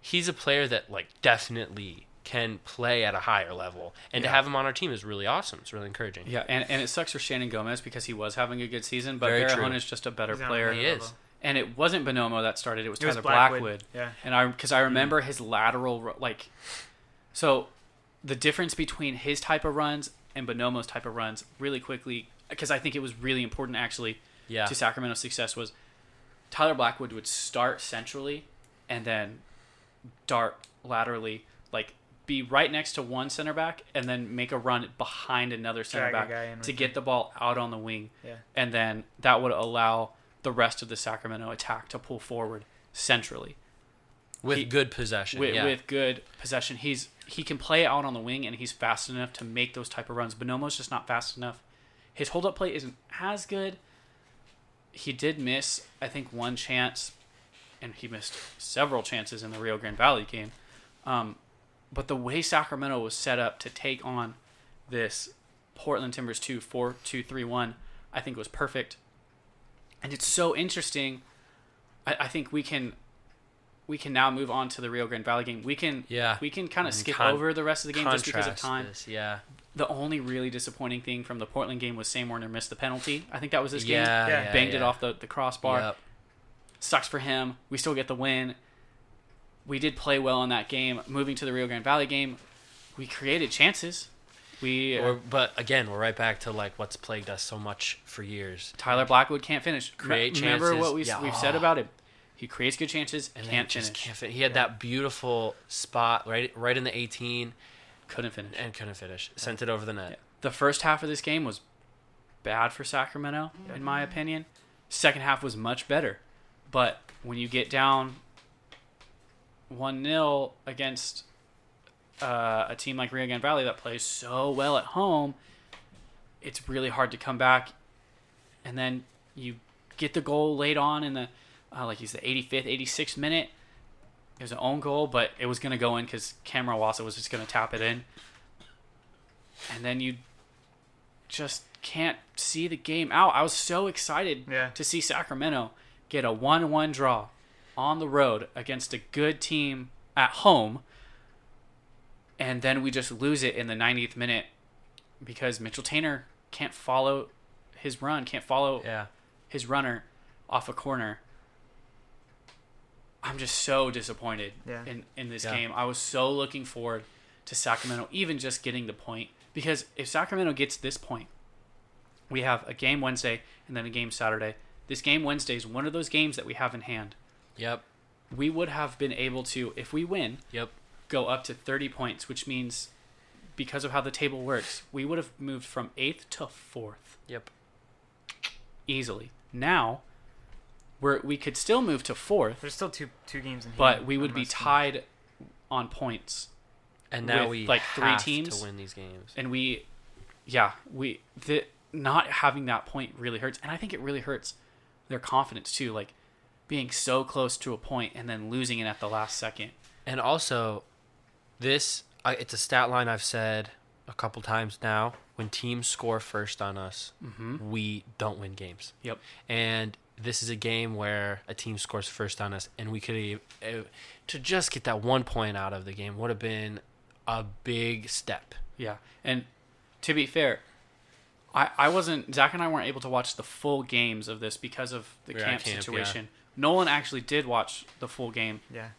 he's a player that like definitely can play at a higher level and to have him on our team is really awesome it's really encouraging Yeah, and, and it sucks for Shannon Gomez because he was having a good season, but Very true. Barahona is just a better He's player. He is. level. And it wasn't Bonomo that started; it was It was Tyler Blackwood. Blackwood. Yeah. And I because I hmm. remember his lateral like, so the difference between his type of runs and Bonomo's type of runs really quickly because I think it was really important actually yeah to Sacramento's success was Tyler Blackwood would start centrally and then dart laterally, like be right next to one center back and then make a run behind another center Drag back to get the ball out on the wing. Yeah. And then that would allow the rest of the Sacramento attack to pull forward centrally with he- good possession with, yeah. with good possession. He's he can play out on the wing and he's fast enough to make those type of runs. Bonomo's just not fast enough. His hold up play isn't as good. He did miss, I think, one chance, and he missed several chances in the Rio Grande Valley game. Um, but the way Sacramento was set up to take on this Portland Timbers 2 4 2 3 1, I think was perfect. And it's so interesting. I, I think we can we can now move on to the Rio Grande Valley game. We can Yeah. we can kind of skip con- over the rest of the game just because of time. this, yeah The only really disappointing thing from the Portland game was Sam Warner missed the penalty. I think that was this game. yeah, Yeah. yeah, Banged it off the, the crossbar. Yep. Sucks for him. We still get the win. We did play well in that game. Moving to the Rio Grande Valley game, we created chances. We Or, but again, we're right back to like what's plagued us so much for years. Tyler Blackwood can't finish. Create Remember what we Yeah. we've said oh. about him? He creates good chances, And can't finish. can't fin- He had that beautiful spot right, right in the 18, Couldn't finish. and couldn't finish. Sent it over the net. Yeah. The first half of this game was bad for Sacramento, in my opinion. Second half was much better. But when you get down 1 0 against uh, a team like Rio Grande Valley that plays so well at home, it's really hard to come back. And then you get the goal late on in the, uh, like, he's the 85th, 86th minute. It was an own goal, but it was going to go in because Cameron Iwasa was just going to tap it in. And then you just can't see the game out. I was so excited Yeah. to see Sacramento get a 1 1 draw on the road against a good team at home. And then we just lose it in the 90th minute because Mitchell Taintor can't follow his run, can't follow Yeah. his runner off a corner. I'm just so disappointed Yeah. in, in this Yeah. game. I was so looking forward to Sacramento even just getting the point because if Sacramento gets this point, we have a game Wednesday and then a game Saturday. This game Wednesday is one of those games that we have in hand. Yep. We would have been able to, if we win, Yep. Go up to 30 points, which means because of how the table works, we would have moved from eighth to fourth Yep. easily. Now, we're, we could still move to fourth, There's still two two games in hand but we would be tied on points. And now we like, three teams? to win these games. And we, yeah, we, the, not having that point really hurts. And I think it really hurts their confidence too. Like, being so close to a point and then losing it at the last second. And also, this I, it's a stat line I've said a couple times now. When teams score first on us, Mm-hmm. we don't win games. Yep. And this is a game where a team scores first on us, and we could uh, to just get that one point out of the game would have been a big step. Yeah, and to be fair, I I wasn't Zach and I weren't able to watch the full games of this because of the We camp, camp, situation. Nolan actually did watch the full game. Yeah.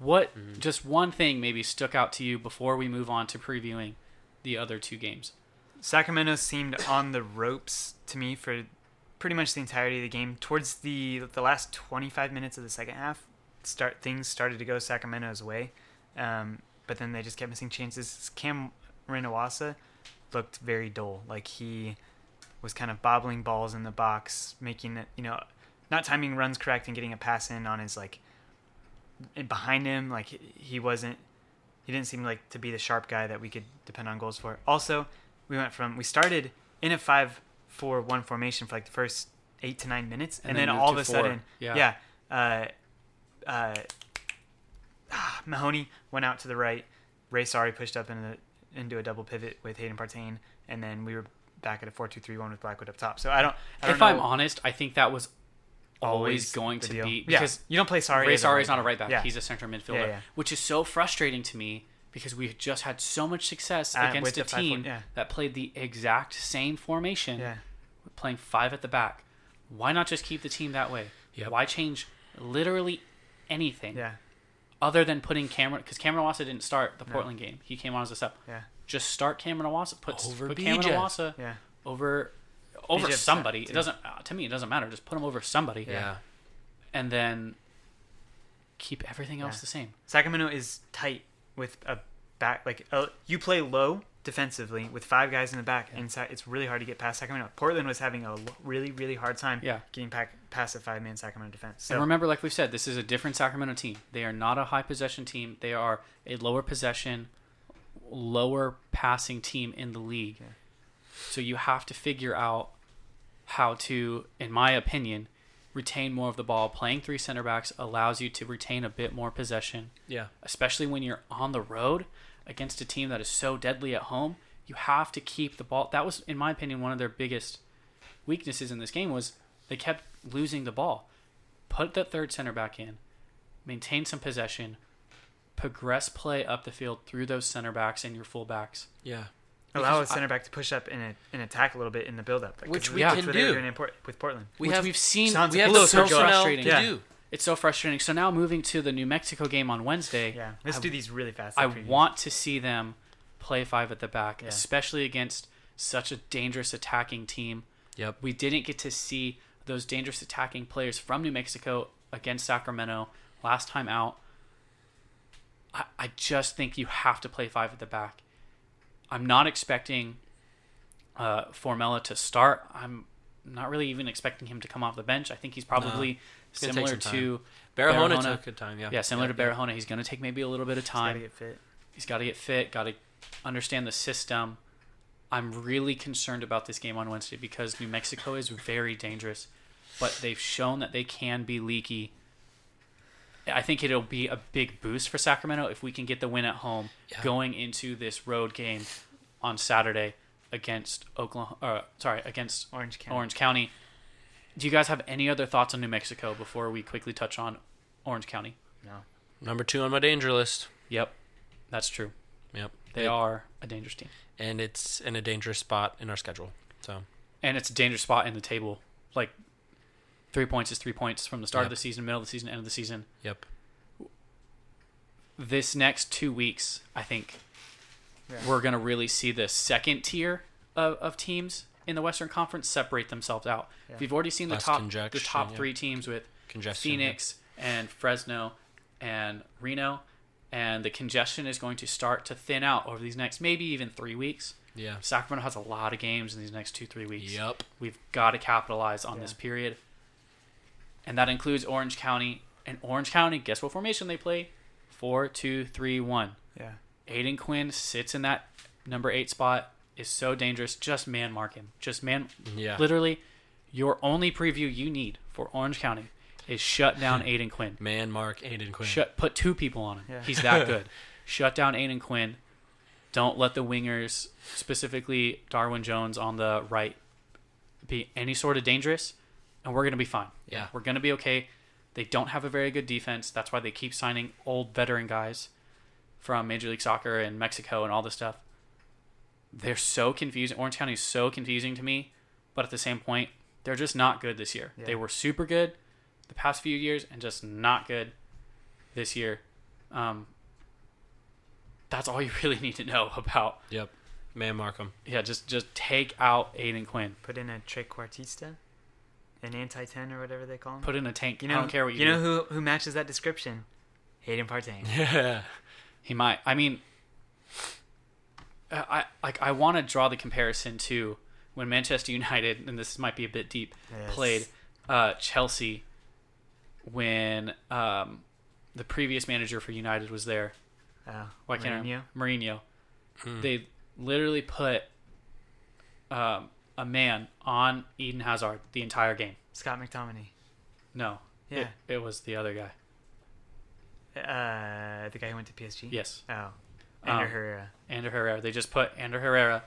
What Mm-hmm. just one thing maybe stuck out to you before we move on to previewing the other two games? Sacramento seemed on the ropes to me for pretty much the entirety of the game. Towards the the last 25 minutes of the second half, start things started to go Sacramento's way, um, but then they just kept missing chances. Cameron Iwasa looked very dull, like he was kind of bobbling balls in the box, making it, you know, not timing runs correct and getting a pass in on his like behind him. Like he wasn't, he didn't seem like to be the sharp guy that we could depend on goals for. Also, we went from we started in a five four one formation for like the first eight to nine minutes, and, And then, then all of a four. sudden, Yeah. yeah, uh, uh, ah, Mahoney went out to the right. Ray Saari pushed up into into a double pivot with Hayden Partain, and then we were back at a four two three one with Blackwood up top. So I don't. I don't If know I'm honest, I think that was always, going to deal. be yeah. because you don't play Saari. Ray Saari is not a right back. Yeah. He's a center midfielder, Yeah, yeah. which is so frustrating to me because we just had so much success Uh, against a five team yeah. that played the exact same formation, yeah. playing five at the back. Why not just keep the team that way? Yep. Why change literally anything Yeah. other than putting Cameron? Because Cameron Iwasa didn't start the No. Portland game. He came on as a sub. Yeah. Just start Cameron Iwasa. Put, Over put BJ. Cameron Iwasa Yeah. over over BJ somebody. too. It doesn't uh, to me. It doesn't matter. Just put him over somebody. Yeah. and then keep everything else Yeah. the same. Sacramento is tight with a back like uh, you play low defensively with five guys in the back, and it's really hard to get past Sacramento. Portland was having a really really hard time Yeah. getting pack, past a five man Sacramento defense. So and remember, like we've said, this is a different Sacramento team. They are not a high possession team. They are a lower possession, lower passing team in the league. Yeah. So you have to figure out how to, in my opinion, retain more of the ball. Playing three center backs allows you to retain a bit more possession. Yeah. especially when you're on the road against a team that is so deadly at home. You have to keep the ball. That was, in my opinion, one of their biggest weaknesses in this game was they kept losing the ball. Put that third center back in, maintain some possession, progress play up the field through those center backs and your fullbacks. Yeah. Allow a because center back to push up and, and attack a little bit in the build up, Which we Yeah. can what they were do. doing in Port- with Portland. We which have we've seen. sounds we have Look, so personnel frustrating. to Yeah. do. It's so frustrating. So now moving to the New Mexico game on Wednesday, Yeah, let's I- do these really fast. I previews. want to see them play five at the back, Yeah. especially against such a dangerous attacking team. Yep. We didn't get to see those dangerous attacking players from New Mexico against Sacramento last time out. I, I just think you have to play five at the back. I'm not expecting uh, Formella to start. I'm not really even expecting him to come off the bench. I think he's probably It's similar to Barahona, Barahona. took a time. Yeah. yeah, similar Yep, to. Barahona. He's going to take maybe a little bit of Just gotta get fit. He's got to get fit, got to understand the system. I'm really concerned about this game on Wednesday because New Mexico is very dangerous, but they've shown that they can be leaky. I think it'll be a big boost for Sacramento if we can get the win at home Yeah. going into this road game on Saturday against Oklahoma. Uh, sorry, against Orange County. Orange County. Do you guys have any other thoughts on New Mexico before we quickly touch on Orange County? No. Number two on my danger list. Yep, that's true. Yep. They It- are a dangerous team. and it's in a dangerous spot in our schedule. So and it's a dangerous spot in the table. Like three points is three points from the start of the season, middle of the season, end of the season. yep. This next two weeks, I think Yeah. we're gonna really see the second tier of, of teams in the Western Conference separate themselves out. Yeah. We've already seen the Less top the top yeah. three teams with Congestion. Phoenix and Fresno and Reno, and the congestion is going to start to thin out over these next maybe even three weeks. Yeah. yeah. Sacramento has a lot of games in these next two three weeks. Yep. We've got to capitalize on Yeah. this period. And that includes Orange County. And Orange County, guess what formation they play? Four, two, three, one. Yeah. Aodhan Quinn sits in that number eight spot. Is so dangerous. Just man mark him. Just man. Yeah. Literally, your only preview you need for Orange County is shut down Aodhan Quinn. Man, Mark, Aodhan Quinn. Shut. Put two people on him. Yeah. He's that good. shut down Aodhan Quinn. Don't let the wingers, specifically Darwin Jones on the right, be any sort of dangerous, and we're gonna be fine. Yeah. we're gonna be okay. They don't have a very good defense. That's why they keep signing old veteran guys from Major League Soccer and Mexico and all this stuff. They're so confusing. Orange County is so confusing to me, but at the same point, they're just not good this year. Yeah. They were super good the past few years and just not good this year. Um, that's all you really need to know about. Yep. Man, Markham. Yeah, just just take out Aodhan Quinn. Put in a trequartista, an anti ten or whatever they call him. Put in a tank. you know, I don't care what you, you do. know who who matches that description? Hayden Partain. Yeah. He might. I mean, uh, I like. I want to draw the comparison to when Manchester United, and this might be a bit deep, Yes. played uh, Chelsea when um, the previous manager for United was there. Oh, Why can't Mourinho? I? Mourinho. Hmm. They literally put um, a man on Eden Hazard the entire game. Scott McTominay. No. Yeah. It, it was the other guy. Uh, the guy who went to PSG. Yes. Oh, Ander Um, Herrera. Ander Herrera. They just put Ander Herrera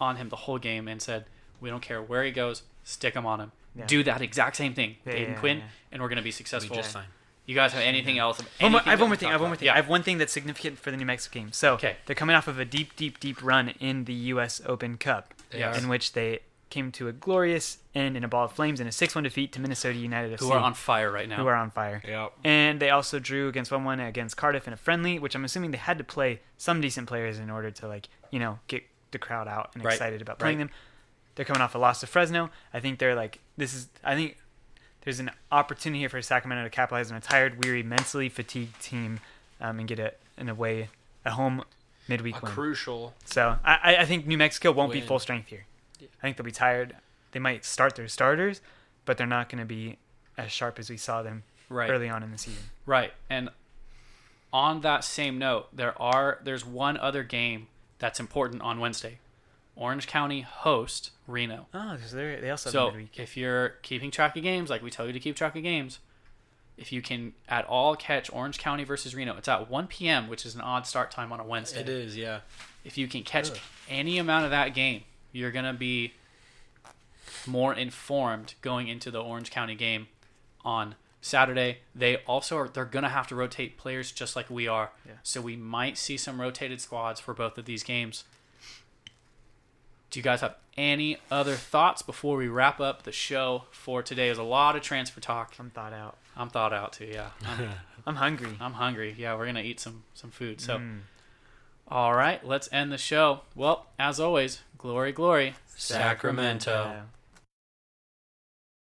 on him the whole game and said, "We don't care where he goes, stick him on him. Yeah. Do that exact same thing, Yeah, Aiden yeah, Quinn, yeah. and we're gonna be We successful." just signed. You guys have anything else? One more, anything I have one more thing. I have one more thing. Yeah. I have one thing that's significant for the New Mexico game. So Okay. they're coming off of a deep, deep, deep run in the U.S. Open Cup, They Yes. in which they came to a glorious end in a ball of flames in a 6-1 defeat to Minnesota United Who are on fire right now? who are on fire. Yep. And they also drew against 1-1 against Cardiff in a friendly, which I'm assuming they had to play some decent players in order to like you know get the crowd out and Right. excited about playing Right. them. They're coming off a loss to Fresno. I think they're like this is. I think there's an opportunity here for Sacramento to capitalize on a tired, weary, mentally fatigued team um, and get a in a way a home midweek win. crucial. So I, I- think New Mexico won't be full strength here. Yeah. I think they'll be tired. They might start their starters, but they're not going to be as sharp as we saw them right. early on in the season. Right. And on that same note, there are there's one other game that's important on Wednesday. Orange County host Reno. Ah, oh, so they're- they also have So midweek. if you're keeping track of games, like we tell you to keep track of games, if you can at all catch Orange County versus Reno, it's at 1 p.m., which is an odd start time on a Wednesday. It is, yeah. If you can catch Ugh. any amount of that game, you're gonna be more informed going into the Orange County game on Saturday. They also are they're gonna have to rotate players just like we are. Yeah. So we might see some rotated squads for both of these games. Do you guys have any other thoughts before we wrap up the show for today? There's a lot of transfer talk. I'm thought out. I'm thought out too. Yeah, I'm, I'm hungry. I'm hungry. Yeah, we're gonna eat some some food. So, Mm. all right, let's end the show. Well, as always, glory, glory, Sacramento. Yeah.